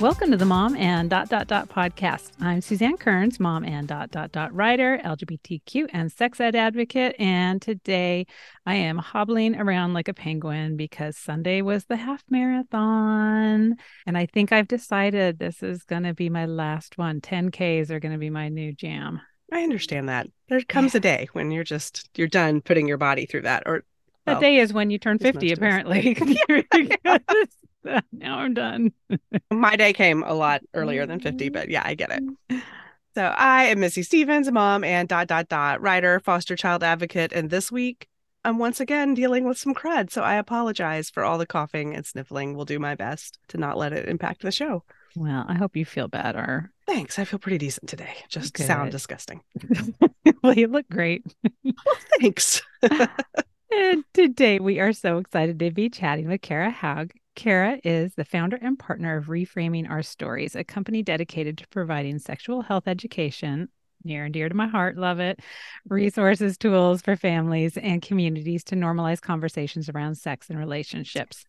Welcome to the Mom and Dot Dot Dot podcast. I'm Suzanne Kearns, mom and dot dot dot writer, LGBTQ and sex ed advocate, and today I am hobbling around like a penguin because Sunday was the half marathon, and I think I've decided this is going to be my last one. 10Ks are going to be my new jam. I understand that. There comes a day when you're just you're done putting your body through that or that well, day is when you turn 50 apparently. now I'm done. My day came a lot earlier than 50, but yeah, I get it. So I am Missy Stevens, mom and dot dot dot writer, foster child advocate, and this week I'm once again dealing with some crud. So I apologize for all the coughing and sniffling. We'll do my best to not let it impact the show. Well, I hope you feel better. Thanks. I feel pretty decent today. Just Good. sound disgusting. well, you look great. well, thanks. and today we are so excited to be chatting with Kara Haug. Kara is the founder and partner of Reframing Our Stories, a company dedicated to providing sexual health education, near and dear to my heart, love it, resources, tools for families and communities to normalize conversations around sex and relationships.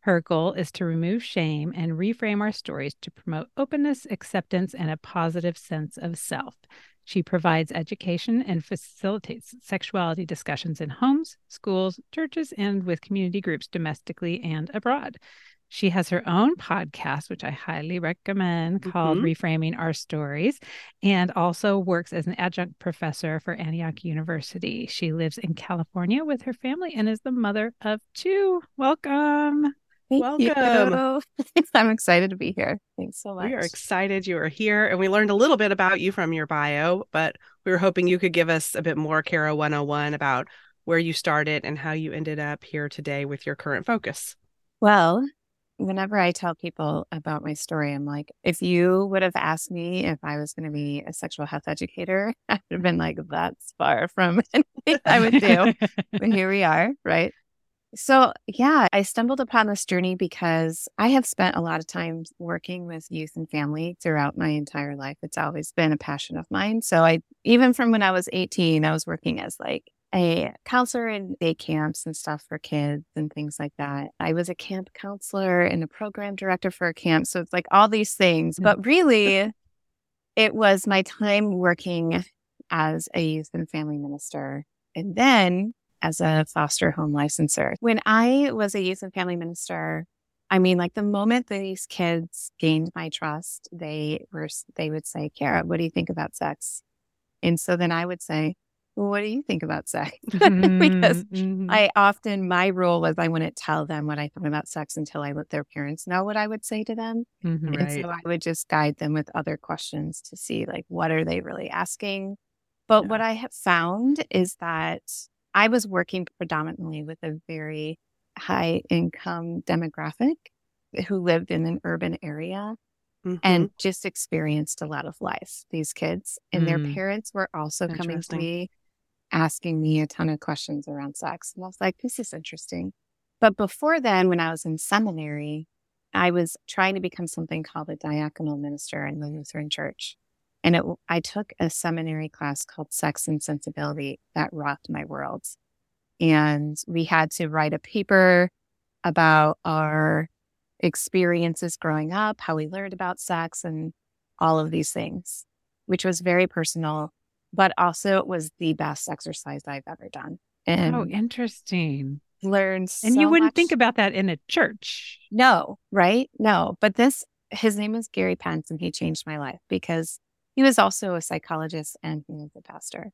Her goal is to remove shame and reframe our stories to promote openness, acceptance, and a positive sense of self. She provides education and facilitates sexuality discussions in homes, schools, churches, and with community groups domestically and abroad. She has her own podcast, which I highly recommend, called mm-hmm. Reframing Our Stories, and also works as an adjunct professor for Antioch University. She lives in California with her family and is the mother of two. Welcome. Welcome. I'm excited to be here. Thanks so much. We are excited you are here. And we learned a little bit about you from your bio, but we were hoping you could give us a bit more, Kara 101, about where you started and how you ended up here today with your current focus. Well, whenever I tell people about my story, I'm like, if you would have asked me if I was going to be a sexual health educator, I would have been like, that's far from anything I would do. but here we are, right? So, yeah, I stumbled upon this journey because I have spent a lot of time working with youth and family throughout my entire life. It's always been a passion of mine. So, I even from when I was 18, I was working as like a counselor in day camps and stuff for kids and things like that. I was a camp counselor and a program director for a camp. So, it's like all these things. Mm. But really, it was my time working as a youth and family minister. And then as a foster home licensor. When I was a youth and family minister, I mean, like the moment these kids gained my trust, they were, they would say, Kara, what do you think about sex? And so then I would say, well, what do you think about sex? Mm-hmm, because mm-hmm. I often, my rule was I wouldn't tell them what I thought about sex until I let their parents know what I would say to them. Mm-hmm, and right. so I would just guide them with other questions to see, like, what are they really asking? But yeah. what I have found is that I was working predominantly with a very high income demographic who lived in an urban area mm-hmm. and just experienced a lot of life, these kids. And mm. their parents were also coming to me asking me a ton of questions around sex. And I was like, this is interesting. But before then, when I was in seminary, I was trying to become something called a diaconal minister in the Lutheran church. And it, I took a seminary class called Sex and Sensibility that rocked my world. And we had to write a paper about our experiences growing up, how we learned about sex, and all of these things, which was very personal, but also it was the best exercise I've ever done. Oh, and oh, interesting. Learned and you wouldn't much. think about that in a church. No, right? No, but this his name is Gary Pence, and he changed my life because he was also a psychologist and he was a pastor.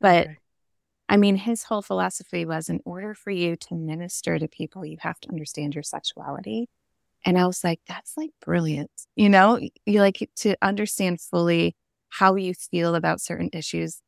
But okay. I mean, his whole philosophy was in order for you to minister to people, you have to understand your sexuality. And I was like, that's like brilliant. You know, you like to understand fully how you feel about certain issues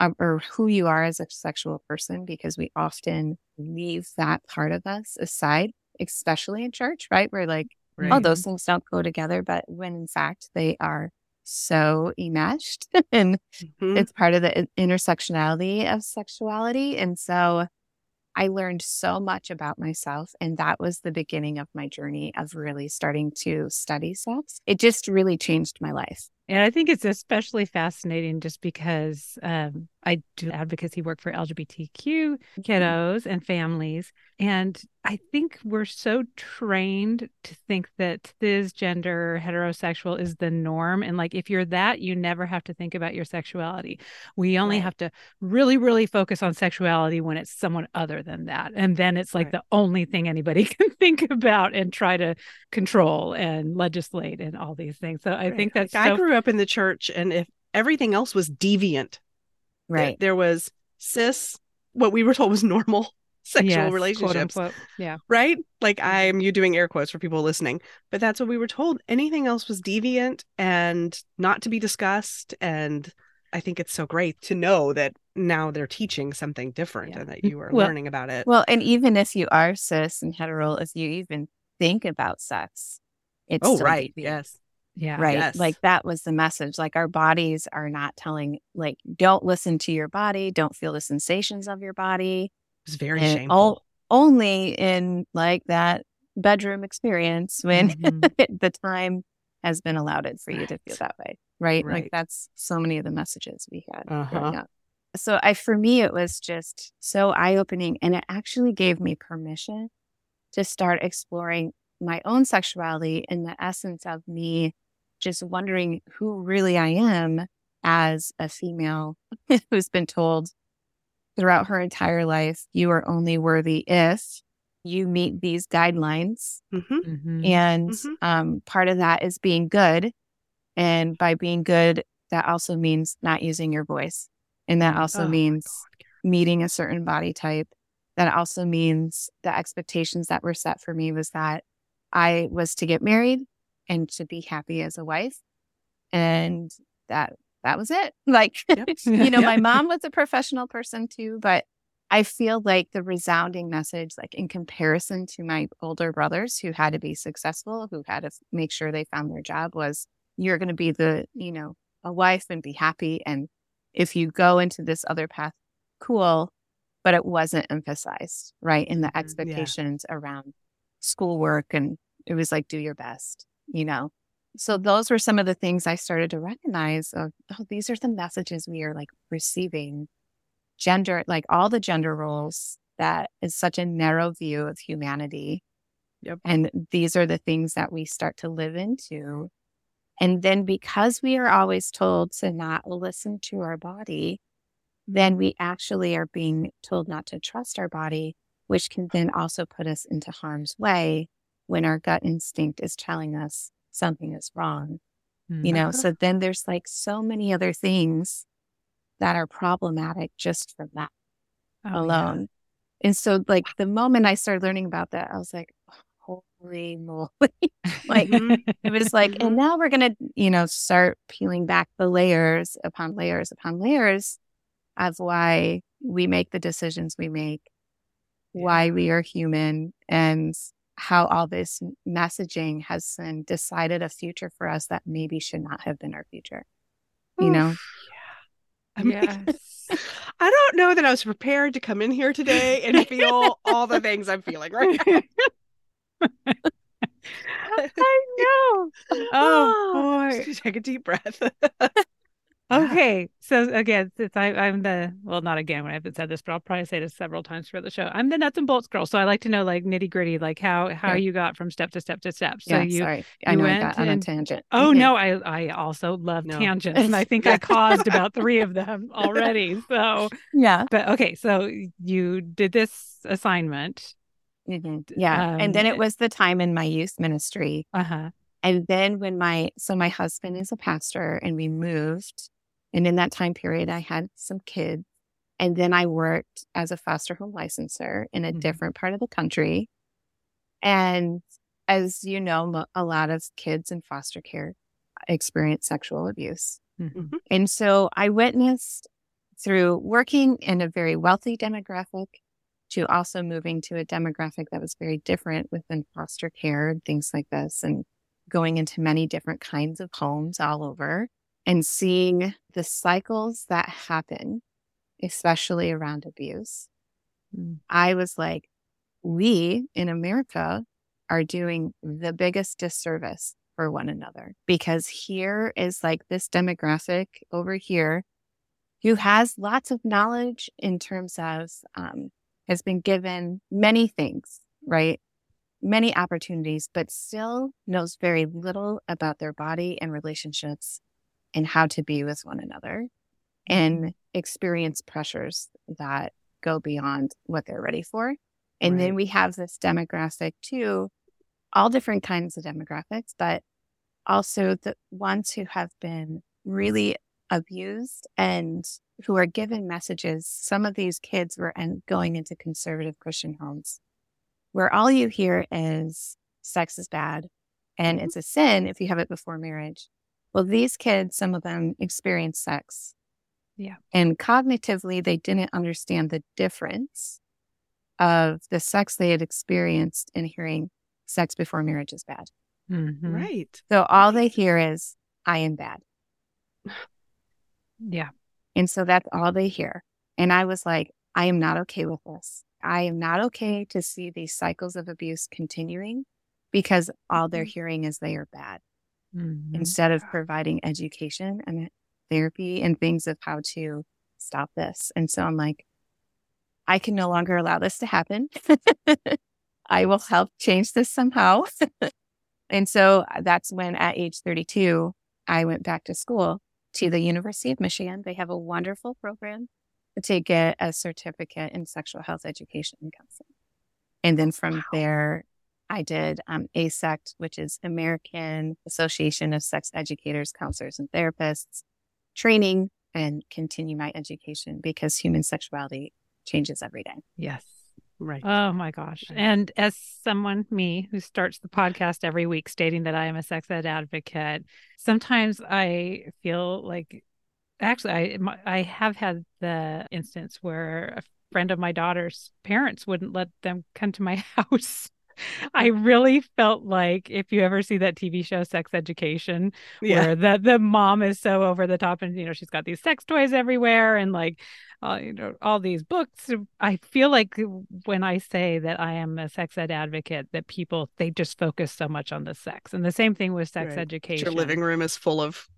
um, or who you are as a sexual person, because we often leave that part of us aside, especially in church, right? We're like, right. oh, those things don't go together. But when in fact they are so enmeshed and Mhm. it's part of the intersectionality of sexuality. And so I learned so much about myself. And that was the beginning of my journey of really starting to study sex. It just really changed my life. And I think it's especially fascinating just because um, I do advocacy work for LGBTQ kiddos and families. And I think we're so trained to think that cisgender heterosexual is the norm. And like, if you're that, you never have to think about your sexuality. We only Right. have to really, really focus on sexuality when it's someone other than that. And then it's like Right. the only thing anybody can think about and try to control and legislate and all these things. So I Right. think that's Like, so grew up in the church, and if everything else was deviant, Right. there was cis, what we were told was normal sexual Yes, relationships. Yeah. right? Like mm-hmm. I'm you doing air quotes for people listening, but that's what we were told. Anything else was deviant and not to be discussed. And I think it's so great to know that now they're teaching something different Yeah. and that mm, you are Well- learning about it. Well, and even if you are cis and hetero, if you even think about sex, it's oh, right. deviant. Yes. Yeah. right Yes. like that was the message like our bodies are not telling like don't listen to your body don't feel the sensations of your body It's very and shameful. all- only in like that bedroom experience when Mhm. the time has been allowed it for you to feel that way right? Right. like that's so many of the messages we had Uh-huh. so i for me it was just so eye-opening and it actually gave me permission to start exploring my own sexuality in the essence of me just wondering who really I am as a female who's been told throughout her entire life, you are only worthy if you meet these guidelines. hmm Mhm. And Mhm. um, part of that is being good. And by being good, that also means not using your voice. And that also Oh means meeting a certain body type. That also means the expectations that were set for me was that I was to get married and to be happy as a wife. And that that was it. Like, Yep. you know, Yep. my mom was a professional person too, but I feel like the resounding message, like in comparison to my older brothers who had to be successful, who had to make sure they found their job, was you're going to be the, you know, a wife and be happy. And if you go into this other path, cool. But it wasn't emphasized, right? In the Mhm. Yeah. expectations around schoolwork. And it was like, do your best, you know? So those were some of the things I started to recognize of, oh, these are the messages we are like receiving gender, like all the gender roles that is such a narrow view of humanity. Yep. And these are the things that we start to live into. And then because we are always told to not listen to our body, then we actually are being told not to trust our body, which can then also put us into harm's way when our gut instinct is telling us something is wrong you know Uh-huh. so then there's like so many other things that are problematic just from that Oh, yeah. alone and so like the moment i started learning about that i was like holy moly like Mhm. it was like and now we're gonna you know start peeling back the layers upon layers upon layers of why we make the decisions we make why we are human and how all this messaging has then decided a future for us that maybe should not have been our future you know I mean, Yes. I don't know that I was prepared to come in here today and feel all the things I'm feeling right now. I know. Oh boy. Just Take a deep breath. Okay. So again, since I, I'm the well, not again when I haven't said this, but I'll probably say this several times throughout the show. I'm the nuts and bolts girl. So I like to know like nitty gritty, like how how Sure. you got from step to step to step. So yeah you sorry i you know i went got on a tangent Oh Mhm. no, I I also love No. tangents, and I think I caused about three of them already. So, yeah but okay, so you did this assignment. Mhm. yeah and then Um, it was the time in my youth ministry Uh huh. And then when my, so my husband is a pastor and we moved. And in that time period, I had some kids. And then I worked as a foster home licenser in a Mhm. different part of the country. And as you know, a lot of kids in foster care experience sexual abuse. Mhm. And so I witnessed through working in a very wealthy demographic to also moving to a demographic that was very different within foster care and things like this. And going into many different kinds of homes all over and seeing the cycles that happen, especially around abuse. Mm. I was like, we in America are doing the biggest disservice for one another because here is like this demographic over here who has lots of knowledge in terms of, um, has been given many things, right? Many opportunities, but still knows very little about their body and relationships and how to be with one another and mm-hmm. experience pressures that go beyond what they're ready for. And right. then we have this demographic too, all different kinds of demographics, but also the ones who have been really abused and who are given messages. Some of these kids were going into conservative Christian homes where all you hear is sex is bad and mm-hmm. it's a sin if you have it before marriage. Well, these kids, some of them experienced sex. Yeah. And cognitively, they didn't understand the difference of the sex they had experienced in hearing sex before marriage is bad. Mm-hmm. Right. So all they hear is, I am bad. Yeah. And so that's all they hear. And I was like, I am not okay with this. I am not okay to see these cycles of abuse continuing because all they're mm-hmm. hearing is they are bad mm-hmm. instead of providing education and therapy and things of how to stop this. And so I'm like, I can no longer allow this to happen. I will help change this somehow. and so that's when at age 32, I went back to school to the University of Michigan. They have a wonderful program to get a certificate in sexual health education and counseling. And then from wow. there, I did um, AASECT, which is American Association of Sex Educators, Counselors, and Therapists training and continue my education because human sexuality changes every day. Yes. Right. Oh my gosh. And as someone, me, who starts the podcast every week stating that I am a sex ed advocate, sometimes I feel like actually I I have had the instance where a friend of my daughter's parents wouldn't let them come to my house I really felt like if you ever see that TV show Sex Education, yeah. where the the mom is so over the top and you know she's got these sex toys everywhere and like uh, you know all these books. I feel like when I say that I am a sex ed advocate, that people they just focus so much on the sex, and the same thing with sex right. education. Your living room is full of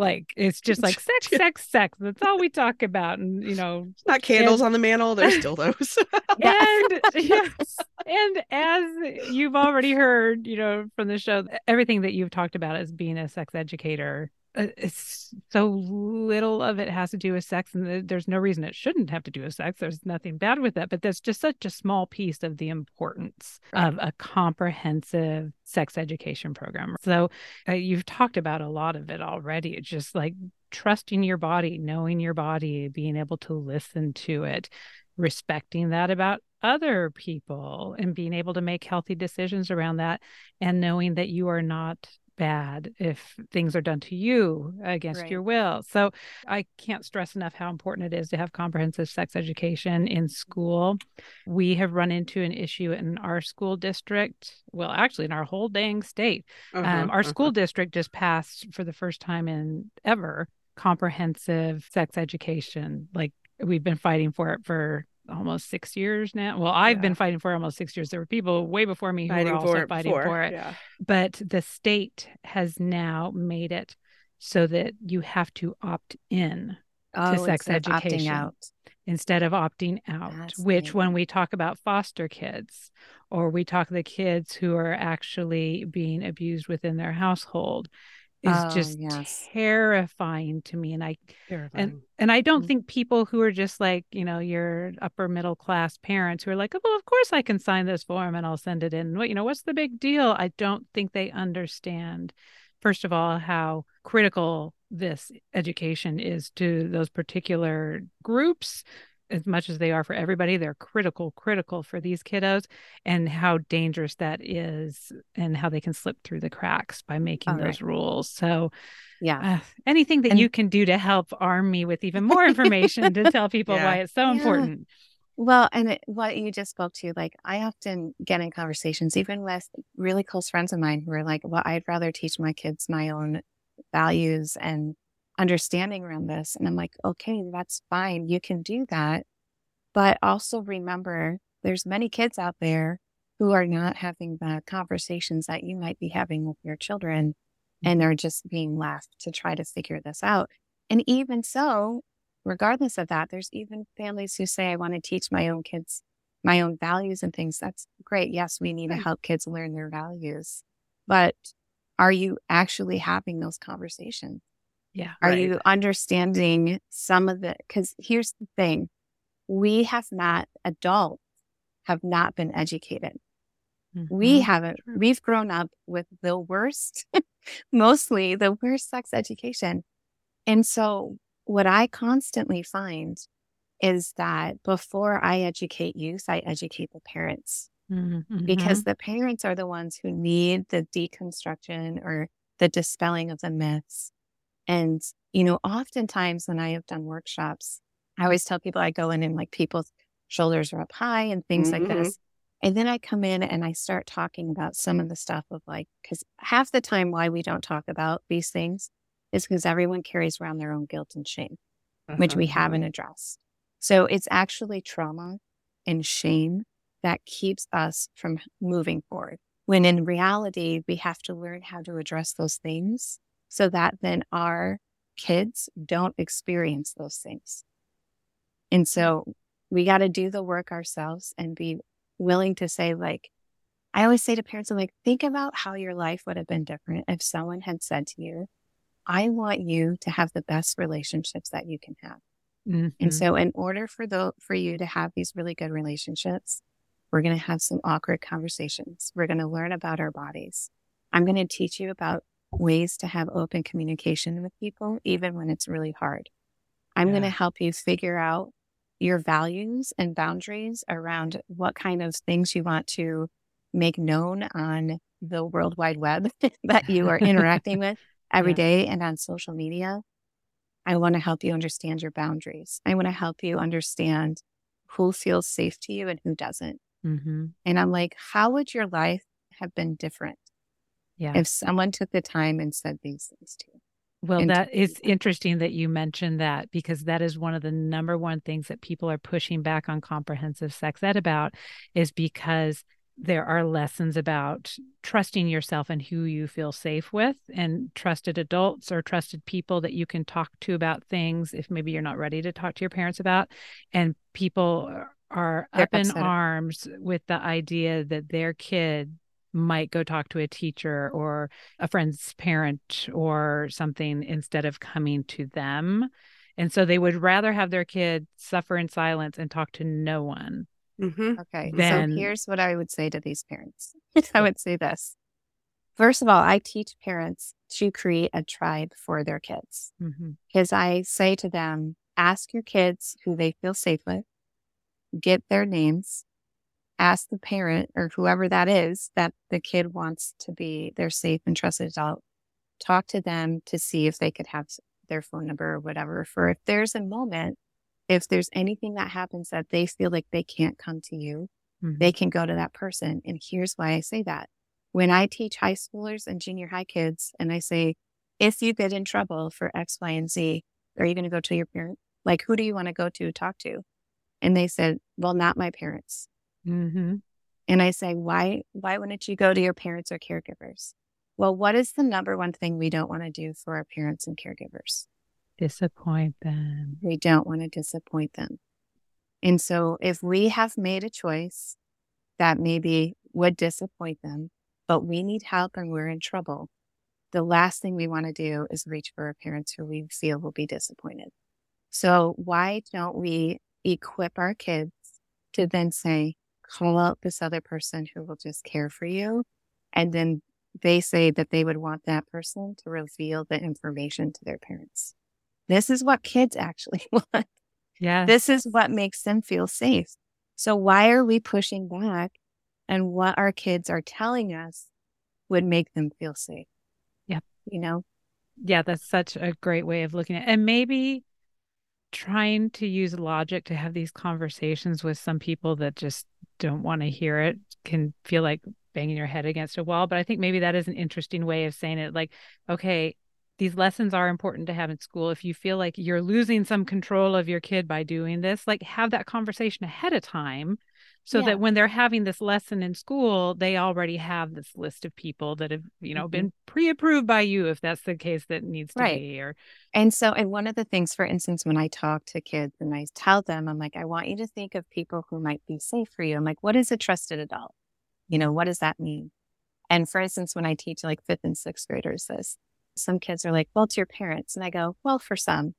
like it's just like sex, sex, sex. That's all we talk about. And you know, it's not candles and, on the mantle. There's still those. and yes, and as you've already heard, you know, from the show, everything that you've talked about as being a sex educator it's so little of it has to do with sex and there's no reason it shouldn't have to do with sex. There's nothing bad with that but that's just such a small piece of the importance of a comprehensive sex education program. So uh, you've talked about a lot of it already it's just like trusting your body knowing your body being able to listen to it respecting that about other people and being able to make healthy decisions around that and knowing that you are not bad if things are done to you against right. your will. So I can't stress enough how important it is to have comprehensive sex education in school. We have run into an issue in our school district, well, actually, in our whole dang state. Uh-huh, um, our uh-huh. school district just passed for the first time in ever comprehensive sex education. Like we've been fighting for it for almost six years now. Well, I've yeah. been fighting for almost six years. There were people way before me who fighting were also fighting before. for it. Yeah. But the state has now made it so that you have to opt in oh, to sex education instead of opting out. which, when we talk about foster kids, or we talk the kids who are actually being abused within their household, is oh, just yes. terrifying to me and i terrifying. and and i don't mm-hmm. think people who are just like you know your upper middle class parents who are like oh, well of course i can sign this form and i'll send it in what you know what's the big deal i don't think they understand first of all how critical this education is to those particular groups as much as they are for everybody, they're critical, critical for these kiddos and how dangerous that is and how they can slip through the cracks by making All those right. rules. So, yeah, uh, anything that and- you can do to help arm me with even more information to tell people yeah. why it's so yeah. important. Well, and it, what you just spoke to, like I often get in conversations, even with really close friends of mine who are like, well, I'd rather teach my kids my own values and understanding around this. And I'm like, okay, that's fine. You can do that. But also remember there's many kids out there who are not having the conversations that you might be having with your children and are just being left to try to figure this out. And even so, regardless of that, there's even families who say, I want to teach my own kids my own values and things. That's great. Yes, we need to help kids learn their values. But are you actually having those conversations? Yeah. Are right. you understanding some of the? Because here's the thing we have not, adults have not been educated. Mm-hmm. We haven't, we've grown up with the worst, mostly the worst sex education. And so, what I constantly find is that before I educate youth, I educate the parents mm-hmm. because the parents are the ones who need the deconstruction or the dispelling of the myths. And, you know, oftentimes when I have done workshops, I always tell people I go in and like people's shoulders are up high and things mm-hmm. like this. And then I come in and I start talking about some of the stuff of like, because half the time why we don't talk about these things is because everyone carries around their own guilt and shame, uh-huh. which we uh-huh. haven't addressed. So it's actually trauma and shame that keeps us from moving forward. When in reality, we have to learn how to address those things so that then our kids don't experience those things. And so we got to do the work ourselves and be willing to say, like, I always say to parents, I'm like, think about how your life would have been different if someone had said to you, I want you to have the best relationships that you can have. Mm-hmm. And so in order for the for you to have these really good relationships, we're going to have some awkward conversations. We're going to learn about our bodies. I'm going to teach you about ways to have open communication with people even when it's really hard. I'm yeah. going to help you figure out your values and boundaries around what kind of things you want to make known on the World Wide Web that you are interacting with every yeah. day and on social media. I want to help you understand your boundaries. I want to help you understand who feels safe to you and who doesn't. Mm-hmm. And I'm like, how would your life have been different yeah. if someone took the time and said these things to you? Well, that is interesting that you mentioned that because that is one of the number one things that people are pushing back on comprehensive sex ed about is because there are lessons about trusting yourself and who you feel safe with and trusted adults or trusted people that you can talk to about things if maybe you're not ready to talk to your parents about and people are They're up in arms with the idea that their kid might go talk to a teacher or a friend's parent or something instead of coming to them. And so they would rather have their kid suffer in silence and talk to no one. Mm-hmm. Okay. Than... So here's what I would say to these parents I would say this. First of all, I teach parents to create a tribe for their kids because mm-hmm. I say to them, ask your kids who they feel safe with, get their names, ask the parent or whoever that is that the kid wants to be their safe and trusted adult, talk to them to see if they could have their phone number or whatever. For if there's a moment, if there's anything that happens that they feel like they can't come to you, mm-hmm. they can go to that person. And here's why I say that. When I teach high schoolers and junior high kids, and I say, if you get in trouble for X, Y, and Z, are you going to go to your parent? Like, who do you want to go to talk to? And they said, well, not my parents. Mm-hmm. And I say, why, why wouldn't you go to your parents or caregivers? Well, what is the number one thing we don't want to do for our parents and caregivers? Disappoint them. We don't want to disappoint them. And so if we have made a choice that maybe would disappoint them, but we need help and we're in trouble, the last thing we want to do is reach for our parents who we feel will be disappointed. So why don't we equip our kids to then say, call out this other person who will just care for you. And then they say that they would want that person to reveal the information to their parents. This is what kids actually want. Yeah. This is what makes them feel safe. So why are we pushing back and what our kids are telling us would make them feel safe? Yeah. You know? Yeah, that's such a great way of looking at it. And maybe trying to use logic to have these conversations with some people that just don't want to hear it can feel like banging your head against a wall. But I think maybe that is an interesting way of saying it. Like, okay, these lessons are important to have in school. If you feel like you're losing some control of your kid by doing this, like have that conversation ahead of time so yeah. that when they're having this lesson in school they already have this list of people that have you know mm-hmm. been pre-approved by you if that's the case that needs to right. be or and so and one of the things for instance when i talk to kids and i tell them i'm like i want you to think of people who might be safe for you i'm like what is a trusted adult you know what does that mean and for instance when i teach like fifth and sixth graders this some kids are like well it's your parents and i go well for some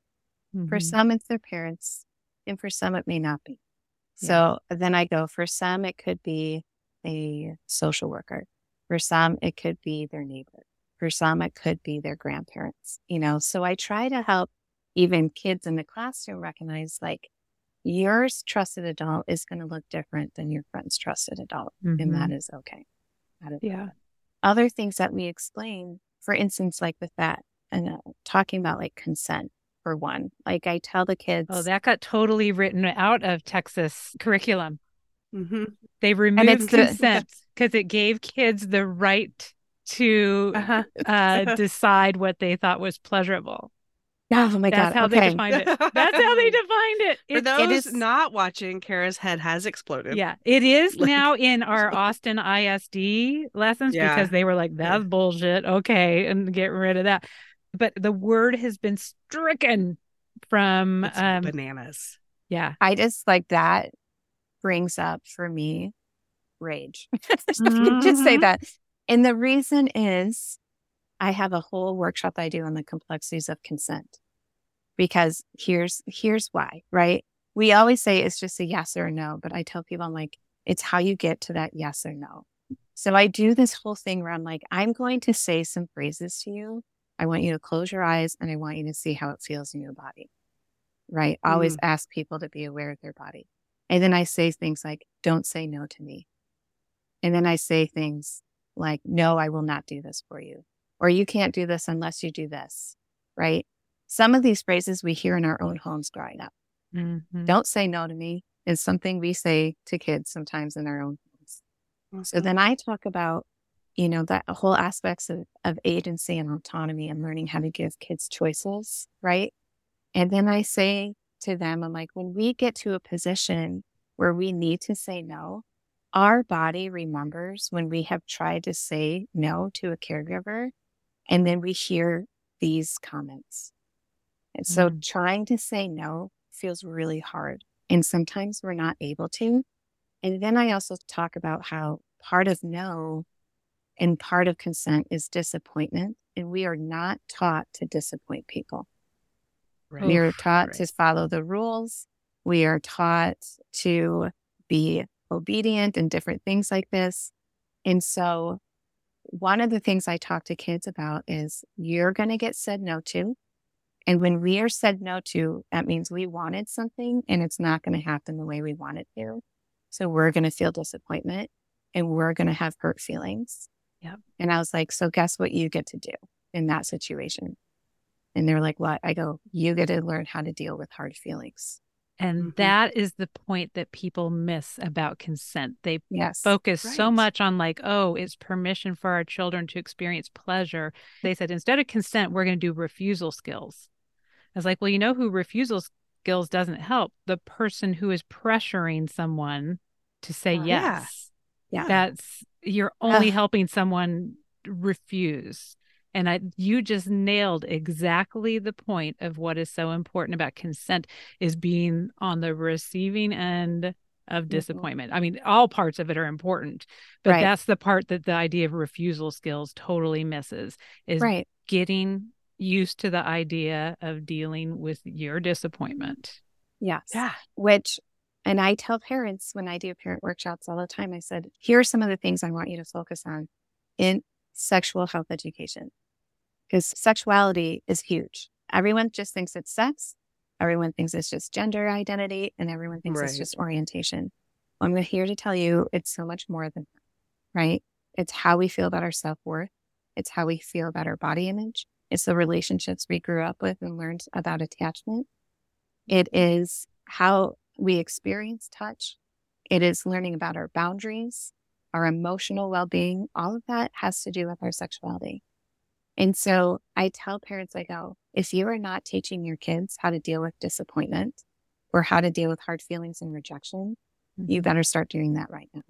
mm-hmm. for some it's their parents and for some it may not be so yeah. then I go, for some, it could be a social worker. For some, it could be their neighbor. For some, it could be their grandparents, you know? So I try to help even kids in the classroom recognize like your trusted adult is going to look different than your friend's trusted adult. Mm-hmm. And that is okay. That is yeah. Okay. Other things that we explain, for instance, like with that and uh, talking about like consent for one. Like I tell the kids. Oh, that got totally written out of Texas curriculum. Mm-hmm. They removed consent because it gave kids the right to uh-huh. uh, decide what they thought was pleasurable. Oh my That's god! That's how okay. they defined it. That's how they defined it. For those it is... not watching, Kara's head has exploded. Yeah, it is like... now in our Austin ISD lessons yeah. because they were like, "That's bullshit." Okay, and get rid of that but the word has been stricken from um, bananas. Yeah. I just like that brings up for me rage. mm-hmm. Just say mm-hmm. that. And the reason is I have a whole workshop I do on the complexities of consent. Because here's here's why, right? We always say it's just a yes or a no, but I tell people I'm like, it's how you get to that yes or no. So I do this whole thing where I'm like, I'm going to say some phrases to you I want you to close your eyes and I want you to see how it feels in your body. Right. Mm. Always ask people to be aware of their body. And then I say things like, don't say no to me. And then I say things like, no, I will not do this for you. Or you can't do this unless you do this. Right. Some of these phrases we hear in our own homes growing up. Mm-hmm. Don't say no to me is something we say to kids sometimes in our own homes. Mm-hmm. So then I talk about you know, that whole aspects of, of agency and autonomy and learning how to give kids choices, right? And then I say to them, I'm like, when we get to a position where we need to say no, our body remembers when we have tried to say no to a caregiver, and then we hear these comments. And so mm trying to say no feels really hard. And sometimes we're not able to. And then I also talk about how part of no and part of consent is disappointment. And we are not taught to disappoint people. Right. We are taught right. to follow the rules. We are taught to be obedient and different things like this. And so, one of the things I talk to kids about is you're going to get said no to. And when we are said no to, that means we wanted something and it's not going to happen the way we want it to. So, we're going to feel disappointment and we're going to have hurt feelings. Yep. And I was like, so guess what you get to do in that situation? And they're like, what? I go, you get to learn how to deal with hard feelings. And mm-hmm. that is the point that people miss about consent. They yes, focus right. so much on, like, oh, it's permission for our children to experience pleasure. They said, instead of consent, we're going to do refusal skills. I was like, well, you know who refusal skills doesn't help? The person who is pressuring someone to say uh, yes. Yeah. That's you're only uh, helping someone refuse. And I, you just nailed exactly the point of what is so important about consent is being on the receiving end of mm-hmm. disappointment. I mean, all parts of it are important, but right. that's the part that the idea of refusal skills totally misses is right. getting used to the idea of dealing with your disappointment. Yes. Yeah. Which and I tell parents when I do parent workshops all the time, I said, here are some of the things I want you to focus on in sexual health education. Because sexuality is huge. Everyone just thinks it's sex. Everyone thinks it's just gender identity and everyone thinks right. it's just orientation. Well, I'm here to tell you it's so much more than that, right? It's how we feel about our self worth. It's how we feel about our body image. It's the relationships we grew up with and learned about attachment. It is how we experience touch. It is learning about our boundaries, our emotional well being. All of that has to do with our sexuality. And so I tell parents, I go, if you are not teaching your kids how to deal with disappointment or how to deal with hard feelings and rejection, mm-hmm. you better start doing that right now.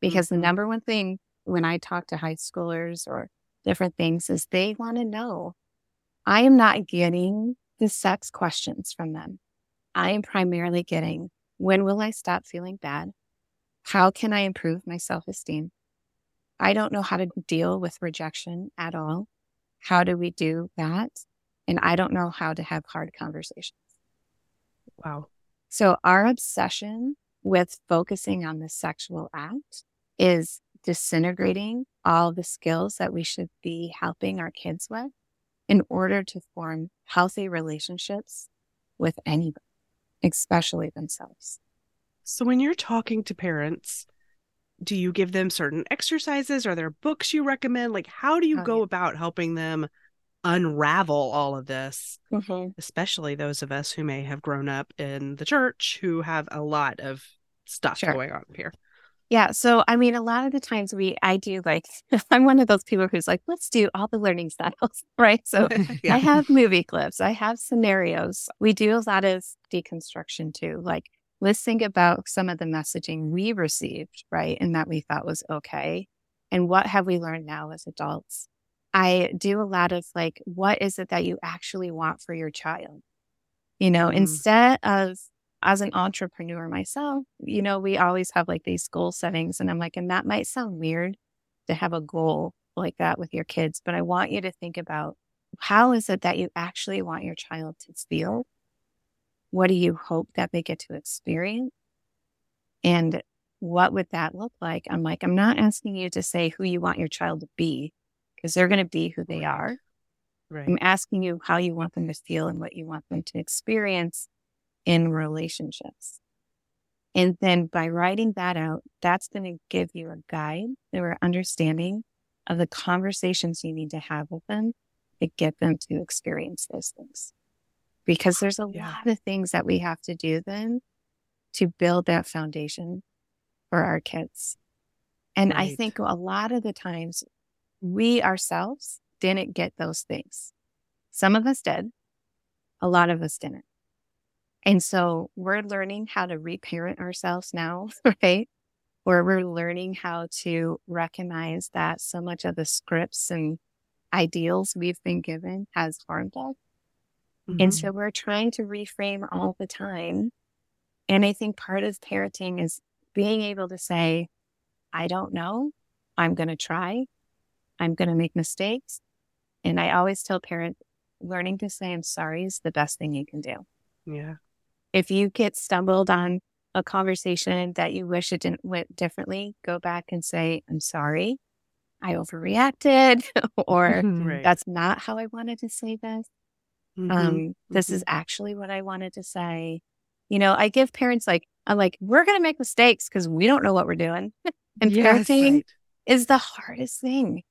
Because mm-hmm. the number one thing when I talk to high schoolers or different things is they want to know I am not getting the sex questions from them. I am primarily getting when will I stop feeling bad? How can I improve my self esteem? I don't know how to deal with rejection at all. How do we do that? And I don't know how to have hard conversations. Wow. So, our obsession with focusing on the sexual act is disintegrating all the skills that we should be helping our kids with in order to form healthy relationships with anybody, especially themselves. So, when you're talking to parents, do you give them certain exercises? Are there books you recommend? Like, how do you oh, go yeah. about helping them unravel all of this? Mm-hmm. Especially those of us who may have grown up in the church who have a lot of stuff sure. going on here. Yeah. So, I mean, a lot of the times we, I do like, I'm one of those people who's like, let's do all the learning styles, right? So, yeah. I have movie clips, I have scenarios. We do a lot of deconstruction too. Like, let's think about some of the messaging we received, right? And that we thought was okay. And what have we learned now as adults? I do a lot of like, what is it that you actually want for your child? You know, mm. instead of as an entrepreneur myself, you know, we always have like these goal settings. And I'm like, and that might sound weird to have a goal like that with your kids, but I want you to think about how is it that you actually want your child to feel? What do you hope that they get to experience? And what would that look like? I'm like, I'm not asking you to say who you want your child to be because they're going to be who they are. Right. I'm asking you how you want them to feel and what you want them to experience in relationships. And then by writing that out, that's going to give you a guide or understanding of the conversations you need to have with them to get them to experience those things. Because there's a yeah. lot of things that we have to do then to build that foundation for our kids. And right. I think a lot of the times we ourselves didn't get those things. Some of us did, a lot of us didn't. And so we're learning how to reparent ourselves now, right? Where we're learning how to recognize that so much of the scripts and ideals we've been given has harmed us. Mm-hmm. And so we're trying to reframe all the time. And I think part of parenting is being able to say, I don't know. I'm going to try. I'm going to make mistakes. And I always tell parents, learning to say I'm sorry is the best thing you can do. Yeah. If you get stumbled on a conversation that you wish it didn't went differently, go back and say, I'm sorry. I overreacted, or mm-hmm. right. that's not how I wanted to say this. Mm-hmm. Um, this mm-hmm. is actually what I wanted to say. You know, I give parents like, I'm like, we're going to make mistakes because we don't know what we're doing. and yes, parenting right. is the hardest thing.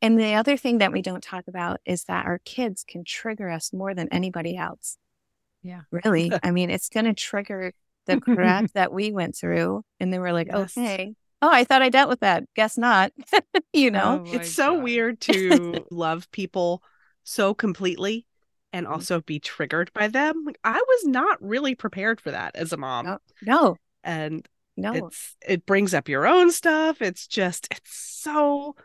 And the other thing that we don't talk about is that our kids can trigger us more than anybody else. Yeah. Really. I mean, it's going to trigger the crap that we went through. And then we're like, yes. okay. Oh, I thought I dealt with that. Guess not. you know, oh it's so God. weird to love people so completely and mm. also be triggered by them. Like, I was not really prepared for that as a mom. No. no. And no. It's it brings up your own stuff. It's just it's so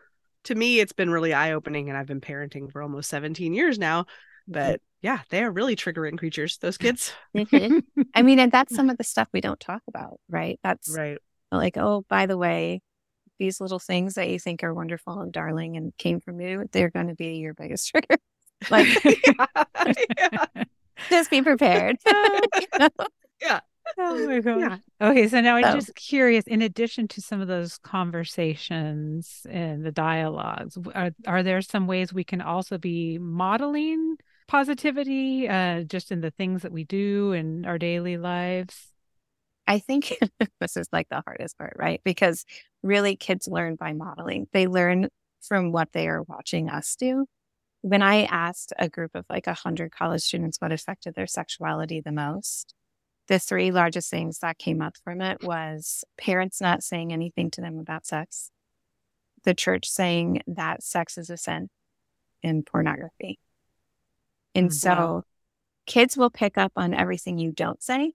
to me it's been really eye-opening and I've been parenting for almost 17 years now, but yeah, they are really triggering creatures, those kids. mm-hmm. I mean, and that's some of the stuff we don't talk about, right? That's right. Like, oh, by the way, these little things that you think are wonderful and darling and came from you, they're going to be your biggest trigger. Like, yeah, yeah. just be prepared. Yeah. Oh my god. Yeah. Okay, so now I'm just curious. In addition to some of those conversations and the dialogues, are are there some ways we can also be modeling positivity uh, just in the things that we do in our daily lives? I think this is like the hardest part, right? Because really kids learn by modeling. They learn from what they are watching us do. when I asked a group of like 100 college students what affected their sexuality the most, the three largest things that came up from it was parents not saying anything to them about sex, the church saying that sex is a sin, and pornography. And mm, so kids will pick up on everything you don't say.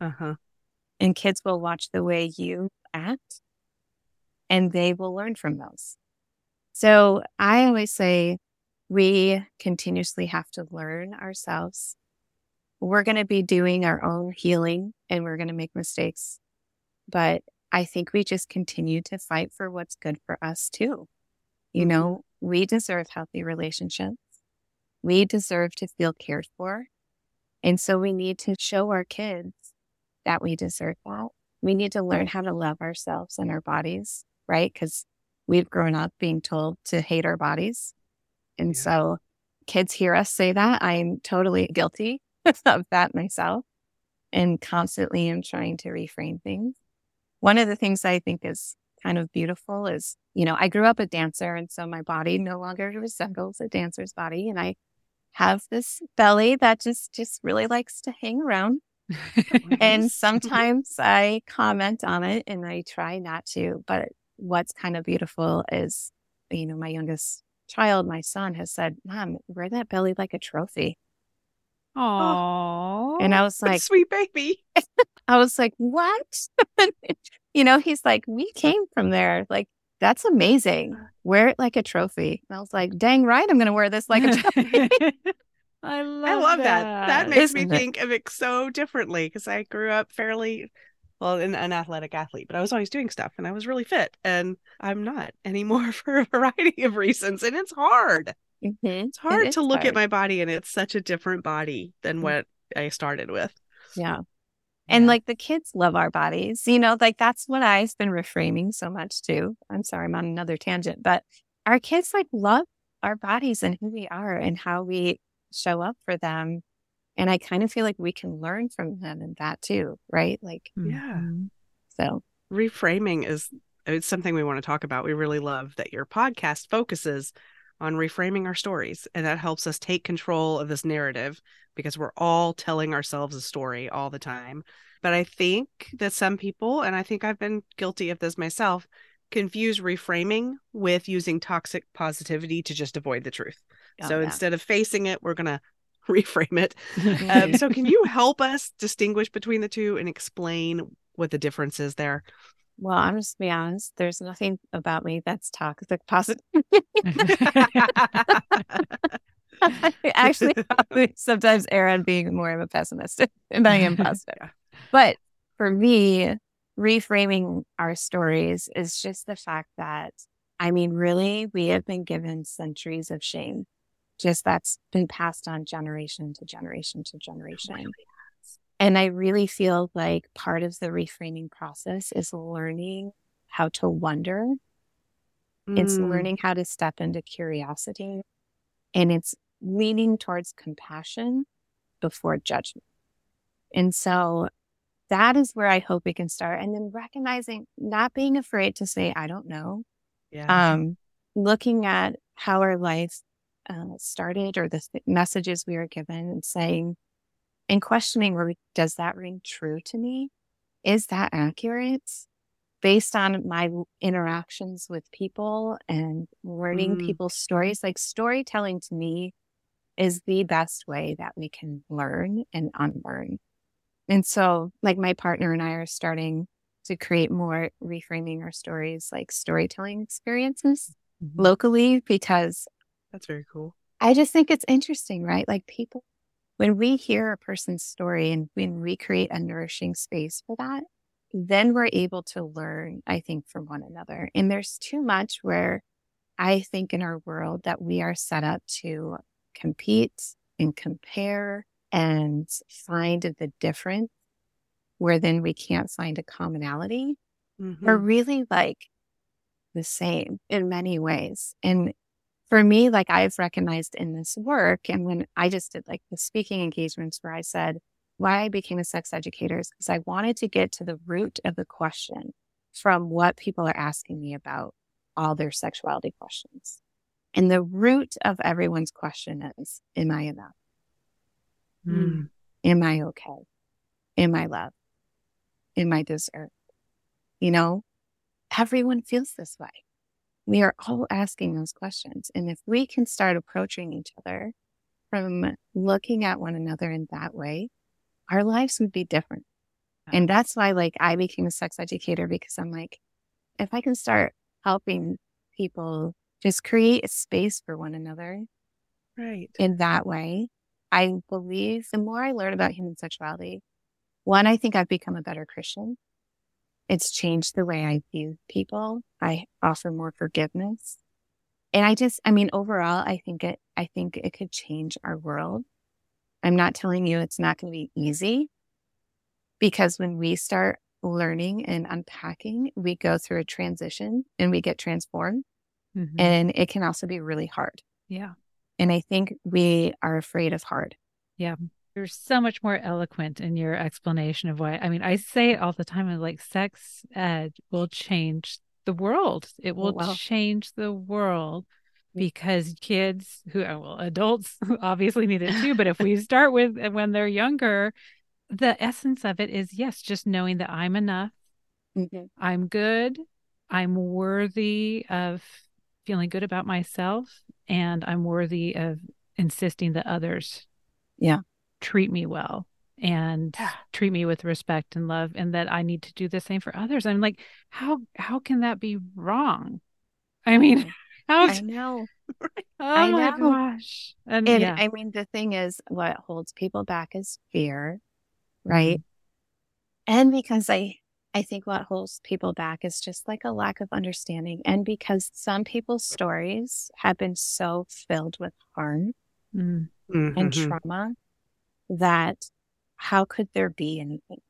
Uh-huh. And kids will watch the way you act and they will learn from those. So I always say we continuously have to learn ourselves. We're going to be doing our own healing and we're going to make mistakes. But I think we just continue to fight for what's good for us too. You mm-hmm. know, we deserve healthy relationships. We deserve to feel cared for. And so we need to show our kids that we deserve that. We need to learn how to love ourselves and our bodies, right? Because we've grown up being told to hate our bodies. And yeah. so kids hear us say that. I'm totally guilty of that myself and constantly am trying to reframe things. One of the things I think is kind of beautiful is, you know, I grew up a dancer and so my body no longer resembles a dancer's body. And I have this belly that just, just really likes to hang around. and sometimes I comment on it and I try not to. But what's kind of beautiful is, you know, my youngest child, my son, has said, Mom, wear that belly like a trophy. Oh, and I was like, sweet baby. I was like, what? you know, he's like, we came from there. Like, that's amazing. Wear it like a trophy. And I was like, dang right, I'm going to wear this like a trophy. I love, I love that. that. That makes Isn't me it? think of it so differently because I grew up fairly well, an, an athletic athlete, but I was always doing stuff and I was really fit and I'm not anymore for a variety of reasons. And it's hard. Mm-hmm. It's hard it to look hard. at my body and it's such a different body than mm-hmm. what I started with. Yeah. And like the kids love our bodies, you know, like that's what I've been reframing so much too. I'm sorry, I'm on another tangent, but our kids like love our bodies and who we are and how we show up for them and I kind of feel like we can learn from them in that too, right? Like, yeah. Mm-hmm. So reframing is it's something we want to talk about. We really love that your podcast focuses on reframing our stories, and that helps us take control of this narrative because we're all telling ourselves a story all the time. But I think that some people, and I think I've been guilty of this myself, confuse reframing with using toxic positivity to just avoid the truth. Oh, so yeah. instead of facing it, we're going to reframe it. Um, so, can you help us distinguish between the two and explain what the difference is there? Well, I'm just be honest. There's nothing about me that's toxic positive. Actually, probably sometimes Aaron being more of a pessimist and I am positive. But for me, reframing our stories is just the fact that, I mean, really, we have been given centuries of shame just that's been passed on generation to generation to generation. And I really feel like part of the reframing process is learning how to wonder. Mm. It's learning how to step into curiosity and it's leaning towards compassion before judgment. And so that is where I hope we can start. And then recognizing, not being afraid to say, I don't know. Yeah. Um, looking at how our life uh, started or the messages we were given and saying and questioning where does that ring true to me is that accurate based on my interactions with people and learning mm. people's stories like storytelling to me is the best way that we can learn and unlearn and so like my partner and i are starting to create more reframing our stories like storytelling experiences mm-hmm. locally because that's very cool. I just think it's interesting, right? Like people, when we hear a person's story and when we create a nourishing space for that, then we're able to learn, I think, from one another. And there's too much where I think in our world that we are set up to compete and compare and find the difference where then we can't find a commonality. Mm-hmm. We're really like the same in many ways. And for me, like I've recognized in this work, and when I just did like the speaking engagements where I said why I became a sex educator is because I wanted to get to the root of the question from what people are asking me about all their sexuality questions. And the root of everyone's question is, am I enough? Mm. Am I okay? Am I loved? Am I deserved? You know, everyone feels this way. We are all asking those questions. And if we can start approaching each other from looking at one another in that way, our lives would be different. And that's why, like, I became a sex educator because I'm like, if I can start helping people just create a space for one another Right. in that way, I believe the more I learn about human sexuality, one, I think I've become a better Christian. It's changed the way I view people. I offer more forgiveness. And I just, I mean, overall, I think it, I think it could change our world. I'm not telling you it's not going to be easy because when we start learning and unpacking, we go through a transition and we get transformed. Mhm. And it can also be really hard. yeah. And I think we are afraid of hard. You're so much more eloquent in your explanation of why. I mean, I say it all the time. I'm like, sex ed will change the world. It will well. change the world because kids who, uh, well, adults obviously need it too. But if we start with uh, when they're younger, the essence of it is yes, just knowing that I'm enough, I'm good, I'm worthy of feeling good about myself, and I'm worthy of insisting that others Yeah. Treat me well and Yeah. treat me with respect and love and that I need to do the same for others. I'm like, how how can that be wrong? I mean, how I know. oh I my know. gosh. And, And yeah. I mean, the thing is, what holds people back is fear, right? And because I, I think what holds people back is just like a lack of understanding. And because some people's stories have been so filled with harm Mm, and Mhm. trauma that how could there be anything?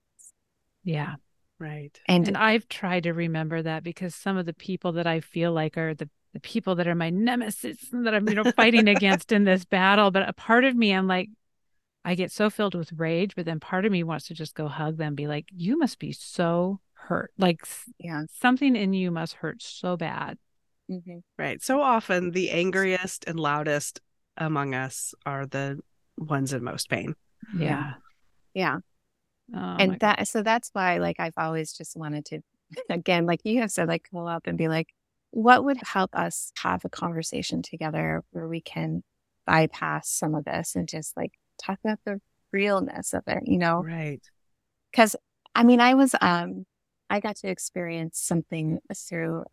yeah. Right. And, And I've tried to remember that because some of the people that I feel like are the, the people that are my nemesis that I'm, you know, fighting against in this battle. But a part of me, I'm like, I get so filled with rage, but then part of me wants to just go hug them, be like, you must be so hurt. Like yeah. something in you must hurt so bad. mhm. Right. So often the angriest and loudest among us are the ones in most pain. Yeah. Yeah. Oh, and that so that's why like i've always just wanted to again like you have said like pull up and be like what would help us have a conversation together where we can bypass some of this and just like talk about the realness of it you know Right. because i mean i was um i got to experience something through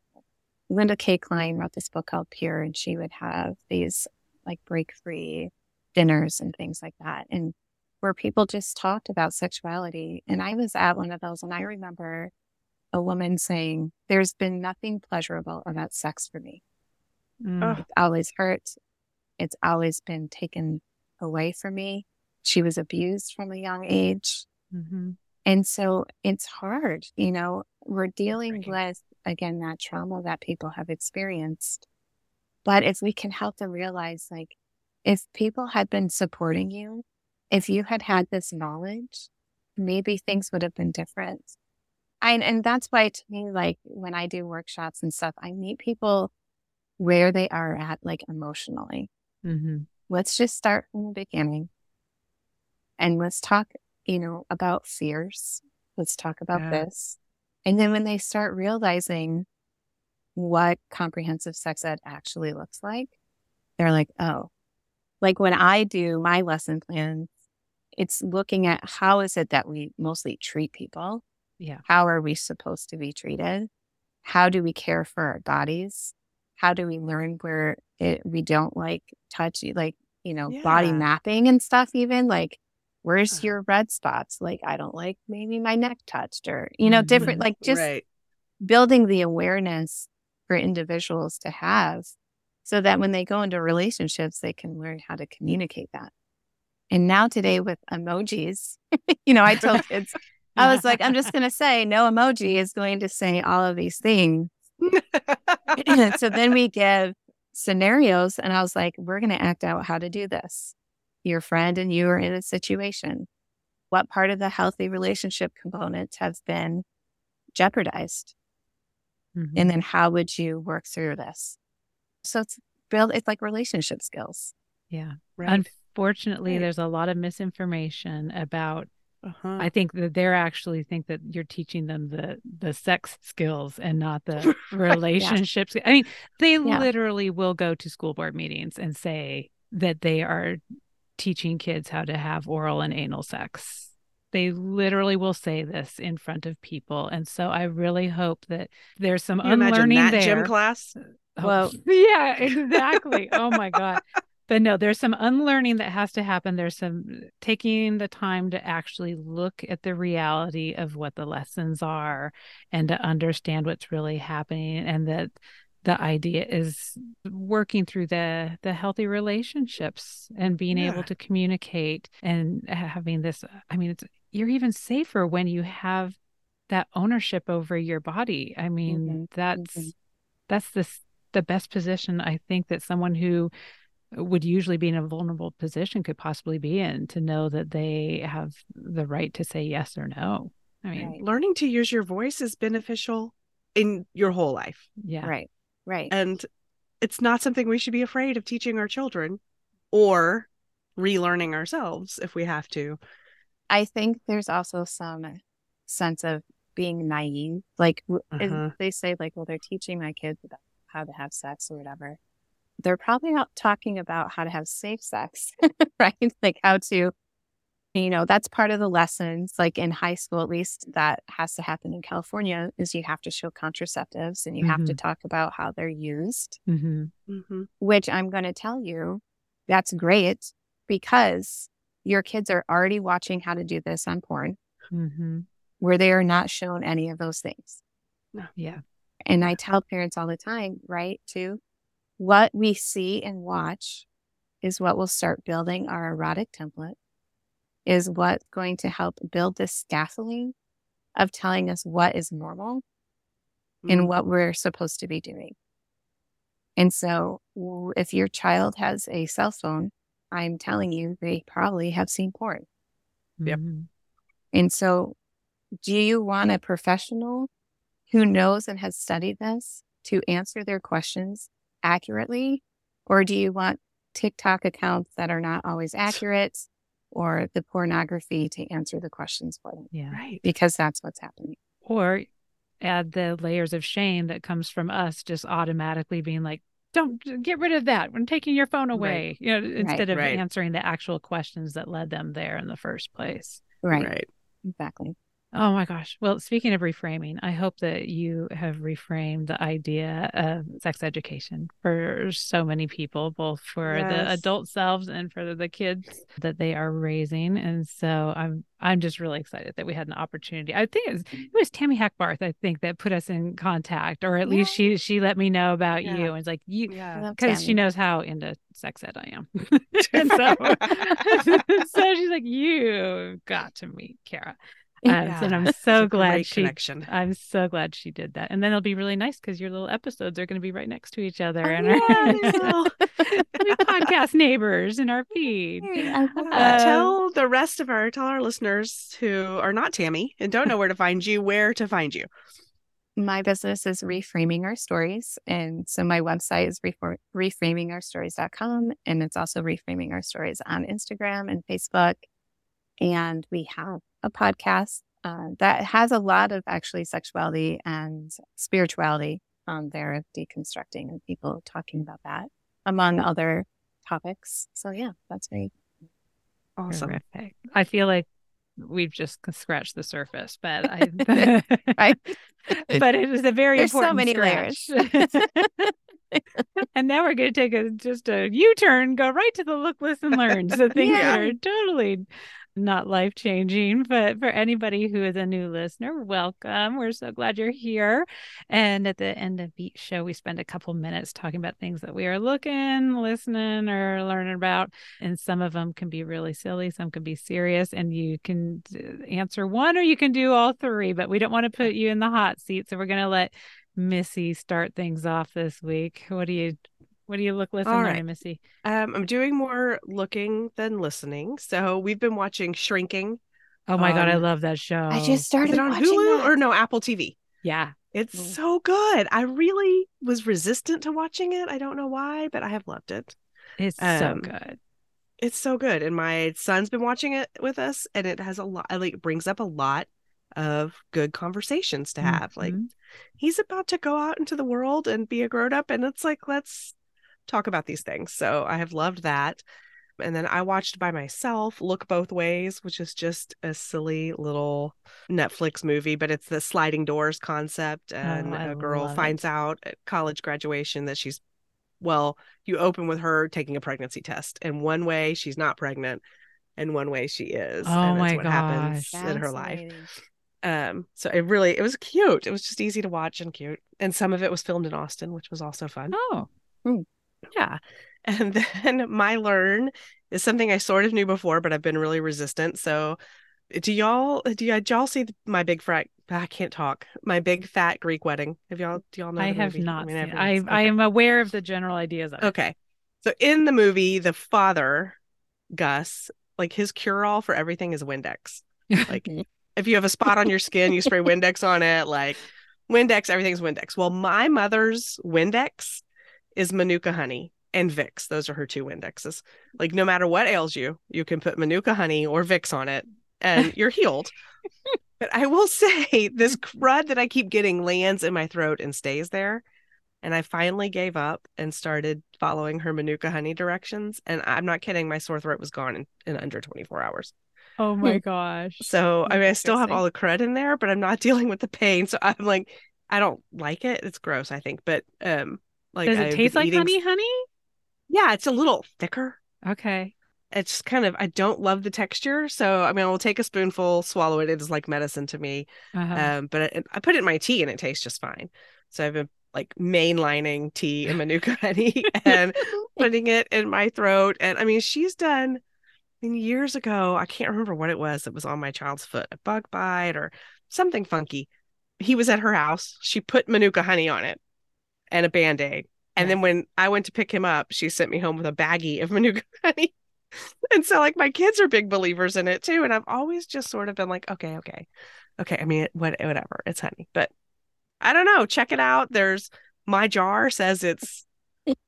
linda kay klein wrote this book called pure and she would have these like break free dinners and things like that and where people just talked about sexuality and i was at one of those and i remember a woman saying there's been nothing pleasurable about sex for me Mm, it's always hurt it's always been taken away from me she was abused from a young age mhm. and so it's hard, you know, we're dealing Heartbreaking. with, again, that trauma that people have experienced. But if we can help them realize, like, if people had been supporting you, if you had had this knowledge, maybe things would have been different. I, and that's why to me, like, when I do workshops and stuff, I meet people where they are at, like, emotionally Mhm. let's just start from the beginning and let's talk, you know, about fears. Let's talk about Yeah. this. And then when they start realizing what comprehensive sex ed actually looks like, they're like, oh, like when I do my lesson plans, it's looking at how is it that we mostly treat people? Yeah. How are we supposed to be treated? How do we care for our bodies? How do we learn where it, we don't like touch, like, you know, body mapping and stuff, even like, where's Uh. your red spots? Like, I don't like maybe my neck touched or, you know, different, Mhm. like just right. building the awareness for individuals to have so that when they go into relationships, they can learn how to communicate that. And now today with emojis, you know, I tell kids, I was like, I'm just going to say no emoji is going to say all of these things. so then we give scenarios, and I was like, we're going to act out how to do this. Your friend and you are in a situation. What part of the healthy relationship components have been jeopardized? Mhm. And then how would you work through this? So it's build it's like relationship skills. Yeah. Right. Unfortunately, Right. there's a lot of misinformation about Uh-huh. I think that they're actually think that you're teaching them the the sex skills and not the relationships. I mean, they Yeah. literally will go to school board meetings and say that they are teaching kids how to have oral and anal sex. They literally will say this in front of people. And so I really hope that there's some you imagine unlearning that there. gym class? Oh, Well- yeah, exactly. oh my God. But no, there's some unlearning that has to happen. There's some taking the time to actually look at the reality of what the lessons are and to understand what's really happening and that the idea is working through the the healthy relationships and being Yeah. able to communicate and having this I mean it's you're even safer when you have that ownership over your body. I mean, Mhm, that's mhm. that's the the best position I think that someone who would usually be in a vulnerable position could possibly be in to know that they have the right to say yes or no. I mean, Right. Learning to use your voice is beneficial in your whole life. yeah. Right. Right. And it's not something we should be afraid of teaching our children or relearning ourselves if we have to. I think there's also some sense of being naive. Like Uh-huh. they say, like, well, they're teaching my kids about how to have sex or whatever. They're probably not talking about how to have safe sex, right? Like how to, you know, that's part of the lessons. Like in high school, at least, that has to happen in California. Is you have to show contraceptives and you have to talk about how they're used. hmm Mhm. Which I'm going to tell you, that's great because your kids are already watching how to do this on porn hmm where they are not shown any of those things. Yeah. And I tell parents all the time, right, too, what we see and watch is what will start building our erotic template, is what's going to help build this scaffolding of telling us what is normal and Mm. what we're supposed to be doing. And so if your child has a cell phone, I'm telling you, they probably have seen porn. Yep. Mhm. And so, do you want a professional who knows and has studied this to answer their questions accurately? Or do you want TikTok accounts that are not always accurate or the pornography to answer the questions for them? Yeah. Right. Because that's what's happening. Or add the layers of shame that comes from us just automatically being like, don't get rid of that. I'm taking your phone Right. away. You know, instead of right. answering the actual questions that led them there in the first place. Right. Right. Exactly. Oh my gosh. Well, speaking of reframing, I hope that you have reframed the idea of sex education for so many people, both for the adult selves and for the kids that they are raising. And so I'm I'm just really excited that we had an opportunity. I think it was, it was Tammy Hackbarth, I think, that put us in contact, or at least she she let me know about Yeah. you. And it's like you I Yeah. because she knows how into sex ed I am. and so, so she's like, you got to meet Kara. Uh, and I'm so glad she. connection. I'm so glad she did that. And then it'll be really nice because your little episodes are going to be right next to each other, Oh, and yeah, our will. we podcast neighbors in our feed. I love Uh, tell the rest of our tell our listeners who are not Tammy and don't know where to find you where to find you. my business is reframing our stories and so my website is refor- reframingourstories.com and it's also reframing our stories on instagram and facebook and we have a podcast uh, that has a lot of actually sexuality and spirituality on there of deconstructing and people talking about that among other topics so yeah that's great Awesome. Terrific. I feel like we've just scratched the surface, but I. Right. but it is a very There's so important many scratch. and now we're going to take a just a U-turn, go right to the look, listen, learn. So things that Yeah. are totally not life changing, but for anybody who is a new listener, welcome. We're so glad you're here. And at the end of each show, we spend a couple minutes talking about things that we are looking, listening, or learning about. And some of them can be really silly, some can be serious, and you can answer one or you can do all three. But we don't want to put you in the hot seat, so we're going to let Missy start things off this week. What do you? What do you look, listen, All learn, right. Missy? Um, I'm doing more looking than listening. So we've been watching Shrinking. Oh my god, I Um, love that show. i just Is started it on watching Hulu that. or no Apple TV? yeah, It's Mm. so good. I really was resistant to watching it. I don't know why, but I have loved it. It's so Um, good. It's so good. And my son's been watching it with us, and it has a lot, like, it brings up a lot of good conversations to have. Like, Mhm. he's about to go out into the world and be a grown up, and it's like, let's talk about these things. So I have loved that. And then I watched by myself Look Both Ways, which is just a silly little Netflix movie, but it's the sliding doors concept. And Oh, I a girl love it. finds out at college graduation that she's, well, you open with her taking a pregnancy test. And one way she's not pregnant, and one way she is. Oh and that's my what happens gosh. in her life. Um, so it really it was cute. It was just easy to watch and cute. And some of it was filmed in Austin, which was also fun. Oh, Yeah. And then my learn is something I sort of knew before, but I've been really resistant. So do y'all do y'all, did y'all see my big fat I can't talk. My big fat Greek wedding. Have y'all do y'all know I the have movie? not mean, seen it. I everyone's- I am aware of the general ideas of it. Okay. So in the movie, the father, Gus, like his cure all for everything is Windex. Like if you have a spot on your skin, you spray Windex on it. Like Windex, everything's Windex. Well, my mother's Windex is Manuka honey and Vicks. Those are her two Windexes. Like no matter what ails you, you can put Manuka honey or Vicks on it and you're healed. but I will say this crud that I keep getting lands in my throat and stays there. And I finally gave up and started following her Manuka honey directions. And I'm not kidding, my sore throat was gone in, in under 24 hours. Oh my gosh. So I mean, I still have all the crud in there, but I'm not dealing with the pain. So I'm like, I don't like it. It's gross, I think. But um, like, Does it I've taste like eating- honey, honey? Yeah, it's a little thicker. Okay. It's kind of I don't love the texture. So I mean, I'll take a spoonful, swallow it. It is like medicine to me. Uh-huh. Um, but I, I put it in my tea and it tastes just fine. So I've been like mainlining tea and manuka honey and putting it in my throat. And I mean, she's done. I mean, years ago, I can't remember what it was that was on my child's foot, a bug bite or something funky. He was at her house. She put manuka honey on it and a band aid. And Yeah. then when I went to pick him up, she sent me home with a baggie of manuka honey. And so, like, my kids are big believers in it too. And I've always just sort of been like, okay, okay, okay. I mean, what, whatever. It's honey, but I don't know. Check it out. There's my jar says it's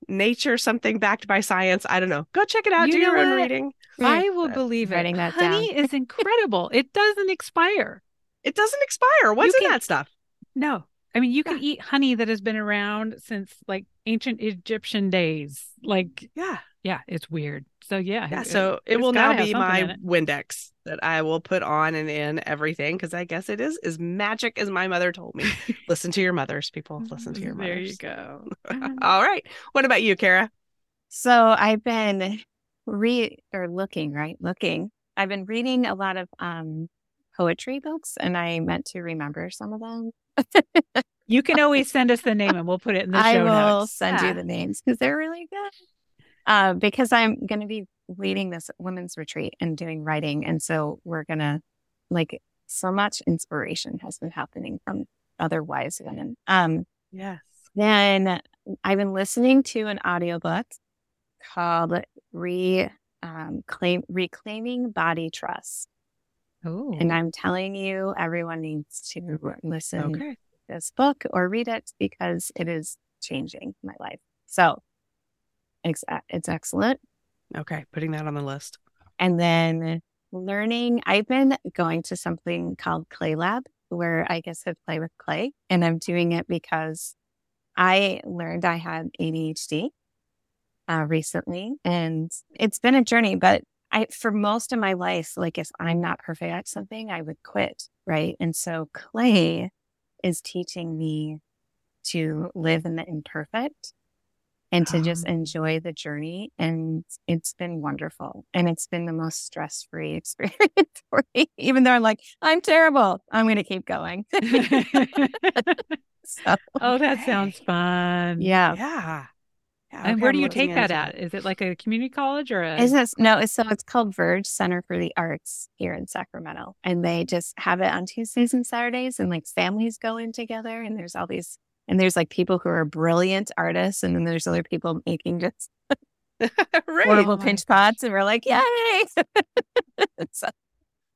nature something backed by science. I don't know. Go check it out. You do your own what? reading. I will but believe it. writing that honey is incredible. It doesn't expire. It doesn't expire. What's in can- that stuff? No. I mean, you can Yeah. eat honey that has been around since like ancient Egyptian days. Like, Yeah. yeah, it's weird. So yeah. Yeah. it- So it it's will now be my. Windex that I will put on and in everything because I guess it is as magic as my mother told me. Listen to your mothers, people. Listen to your mothers. There you go. All right. What about you, Kara? So I've been re or looking, right? Looking. I've been reading a lot of um poetry books and I meant to remember some of them. You can always send us the name and we'll put it in the I show will notes. send Yeah. you the names because they're really good. Uh, because I'm going to be leading this women's retreat and doing writing. And so we're going to like so much inspiration has been happening from other wise women. Um, Yes. then I've been listening to an audiobook called Re um, claim Reclaiming Body Trust. Oh, And I'm telling you, everyone needs to listen Okay. to this book or read it because it is changing my life. So it's, it's excellent. Okay. Putting that on the list. And then learning, I've been going to something called Clay Lab, where I guess I play with clay. And I'm doing it because I learned I had ADHD uh, recently. And it's been a journey, but I, for most of my life, like if I'm not perfect at something, I would quit. Right. And so clay is teaching me to live in the imperfect and to just Oh. enjoy the journey. And it's been wonderful. And it's been the most stress free experience for me, even though I'm like, I'm terrible. I'm going to keep going. so, oh, that sounds fun. yeah. Yeah. Yeah, And where I'm do you take that at? Is it like a community college or a? Is this no? it's- So it's called Verge Center for the Arts here in Sacramento, and they just have it on Tuesdays and Saturdays, and like families go in together, and there's all these, and there's like people who are brilliant artists, and then there's other people making just right. portable pinch pots, and we're like, yay! so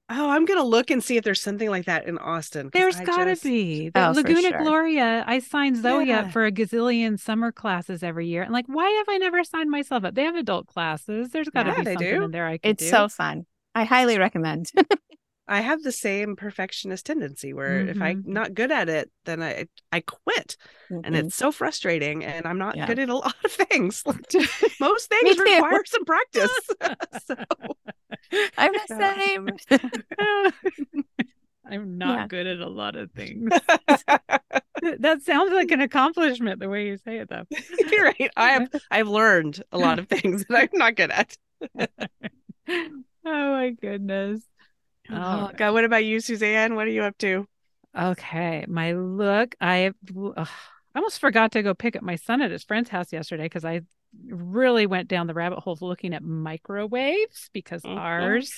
Oh, I'm gonna look and see if there's something like that in Austin. There's I got to just- be. The Oh, Laguna sure. Gloria, I signed Zoe Yeah. up for a gazillion summer classes every year. And like, why have I never signed myself up? They have adult classes. There's got to Yeah, be something do. in there I can It's do. so fun. I highly recommend. I have the same perfectionist tendency where if I'm not good at it, then I I quit, and Mhm. it's so frustrating. And I'm not Yeah. good at a lot of things. Most things require some practice. so I'm the same. I'm not Yeah. good at a lot of things. that sounds like an accomplishment the way you say it, though. you're right. I have I've learned a lot of things that I'm not good at. oh my goodness. Oh God, what about you, Suzanne? What are you up to? Okay, my look. I ugh, almost forgot to go pick up my son at his friend's house yesterday because I really went down the rabbit hole looking at microwaves because Mhm. ours,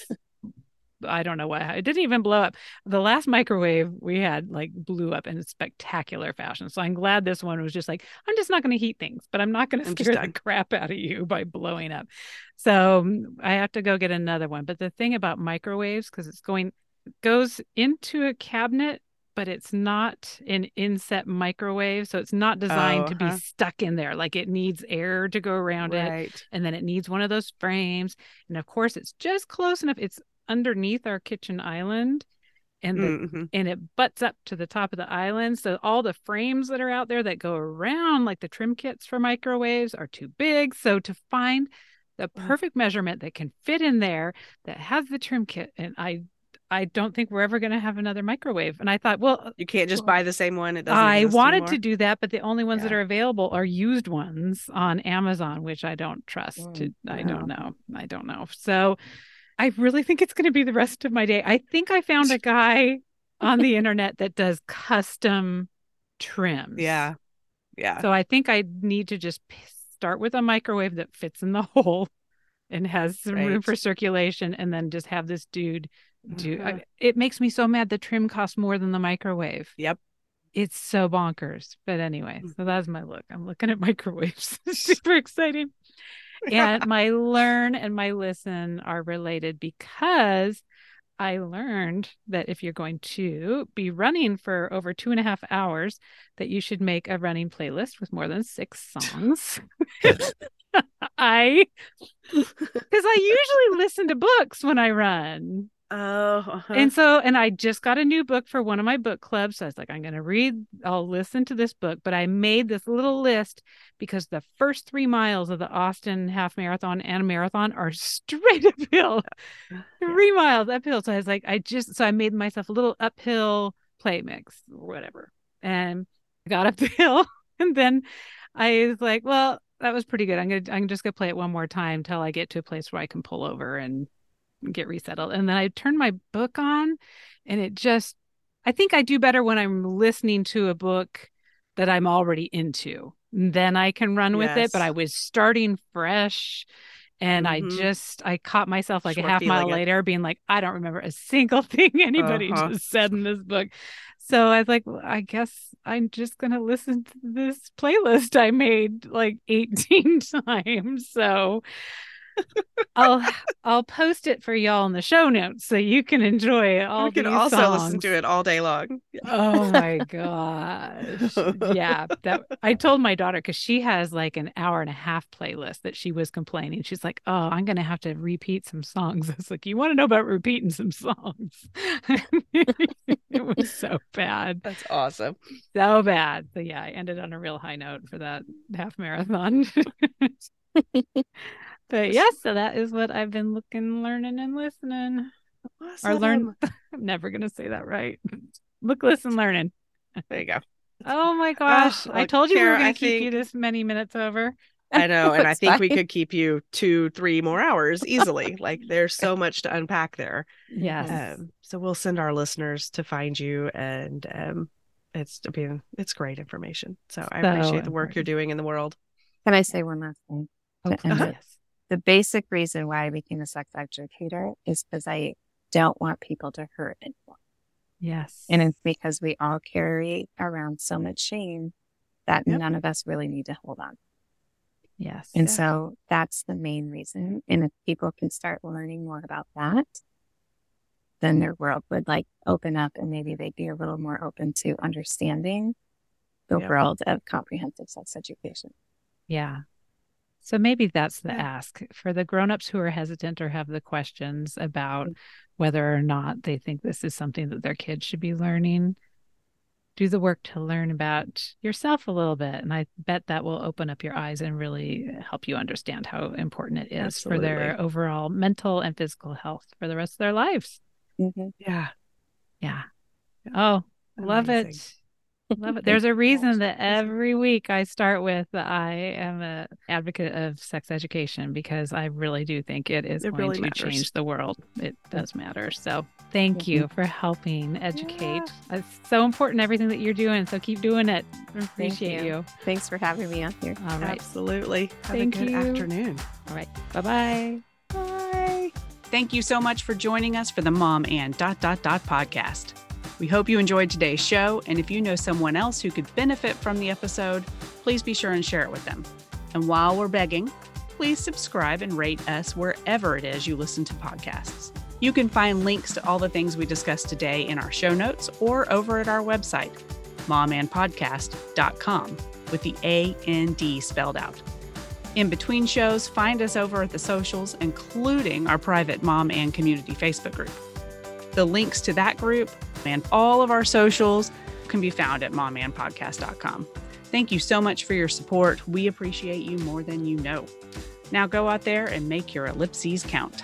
I don't know what it didn't even blow up. The last microwave we had like blew up in a spectacular fashion. So I'm glad this one was just like, I'm just not going to heat things, but I'm not going to scare the crap out of you by blowing up. So mm, I have to go get another one. But the thing about microwaves, because it's going goes into a cabinet, but it's not an inset microwave. So it's not designed to uh-huh. be stuck in there. Like it needs air to go around it. And then it needs one of those frames. And of course, it's just close enough. It's underneath our kitchen island. And the Mhm. and it butts up to the top of the island. So all the frames that are out there that go around, like the trim kits for microwaves, are too big. So to find the perfect measurement that can fit in there that has the trim kit, and I I don't think we're ever going to have another microwave. And I thought, well, You can't just Well, buy the same one. It doesn't. I wanted anymore. to do that, but the only ones that are available are used ones on Amazon, which I don't trust. To, Mm, I don't know. I don't know. So I really think it's going to be the rest of my day. I think I found a guy on the internet that does custom trims. Yeah. Yeah. So I think I need to just start with a microwave that fits in the hole and has some room for circulation, and then just have this dude do. I- Mhm. it makes me so mad. The trim costs more than the microwave. Yep. It's so bonkers. But anyway, Mm. so that's my look. I'm looking at microwaves. Super exciting. And my learn and my listen are related because I learned that if you're going to be running for over two and a half hours, that you should make a running playlist with more than six songs. I, because I usually listen to books when I run. Oh. uh-huh. And so, and I just got a new book for one of my book clubs. So I was like, I'm going to read, I'll listen to this book. But I made this little list because the first three miles of the Austin half marathon and marathon are straight uphill, three miles uphill. So I was like, I just, so I made myself a little uphill play mix or whatever. And I got up the hill. And then I was like, well, that was pretty good. I'm going to, I'm just going to play it one more time till I get to a place where I can pull over and get resettled. And then I turned my book on and it just I think I do better when I'm listening to a book that I'm already into. Then I can run with it, but I was starting fresh and I Mhm. just I caught myself like a half mile it. later being like I don't remember a single thing anybody Uh-huh. just said in this book. So I was like, well, I guess I'm just going to listen to this playlist I made like 18 times. So I'll I'll post it for y'all in the show notes so you can enjoy all we can also songs. listen to it all day long. Oh my gosh. Yeah. That I told my daughter because she has like an hour and a half playlist that she was complaining. She's like, Oh, I'm gonna have to repeat some songs. I was like, You want to know about repeating some songs? it was so bad. That's awesome. So bad. So yeah, I ended on a real high note for that half marathon. But yes, so that is what I've been looking, learning, and listening. Or learn I'm never gonna say that right. Look, listen, learning. There you go. Oh my gosh. I told you we were Kara, going I to keep you this many minutes over. I know, and I It's think we could keep you two, three more hours easily. like there's so much to unpack there. Yes. Um, so we'll send our listeners to find you, and um, it's I mean it's great information. So I appreciate the work you're doing in the world. Can I say one last thing? Oh, to end yes. The basic reason why I became a sex educator is because I don't want people to hurt anyone. Yes. And it's because we all carry around so much shame that Yep. none of us really need to hold on. yes. And so that's the main reason. And if people can start learning more about that, then their world would like open up and maybe they'd be a little more open to understanding the Yep. world of comprehensive sex education. Yeah. So maybe that's the Yeah. ask for the grown-ups who are hesitant or have the questions about Mm. whether or not they think this is something that their kids should be learning. Do the work to learn about yourself a little bit. And I bet that will open up your eyes and really help you understand how important it is for their overall mental and physical health for the rest of their lives. Mm-hmm. Yeah. Yeah. Oh, love it. Love it. There's a reason that every week I start with I am a advocate of sex education because I really do think it is It going really to matters. change the world. It does matter. So thank mm-hmm. you for helping educate. It's so important everything that you're doing. So keep doing it. Mm, I Appreciate you. you. Thanks for having me on here. All right. Absolutely. Have Thank a good you. afternoon. All right. Bye-bye. Bye. Thank you so much for joining us for the Mom and Dot Dot Dot podcast. We hope you enjoyed today's show, and if you know someone else who could benefit from the episode, please be sure and share it with them. And while we're begging, please subscribe and rate us wherever it is you listen to podcasts. You can find links to all the things we discussed today in our show notes or over at our website, momandpodcast.com, with the A A N D D spelled out. In between shows, find us over at the socials, including our private mom and community Facebook group. The links to that group and all of our socials can be found at momandpodcast.com. Thank you so much for your support. We appreciate you more than you know. Now go out there and make your ellipses count.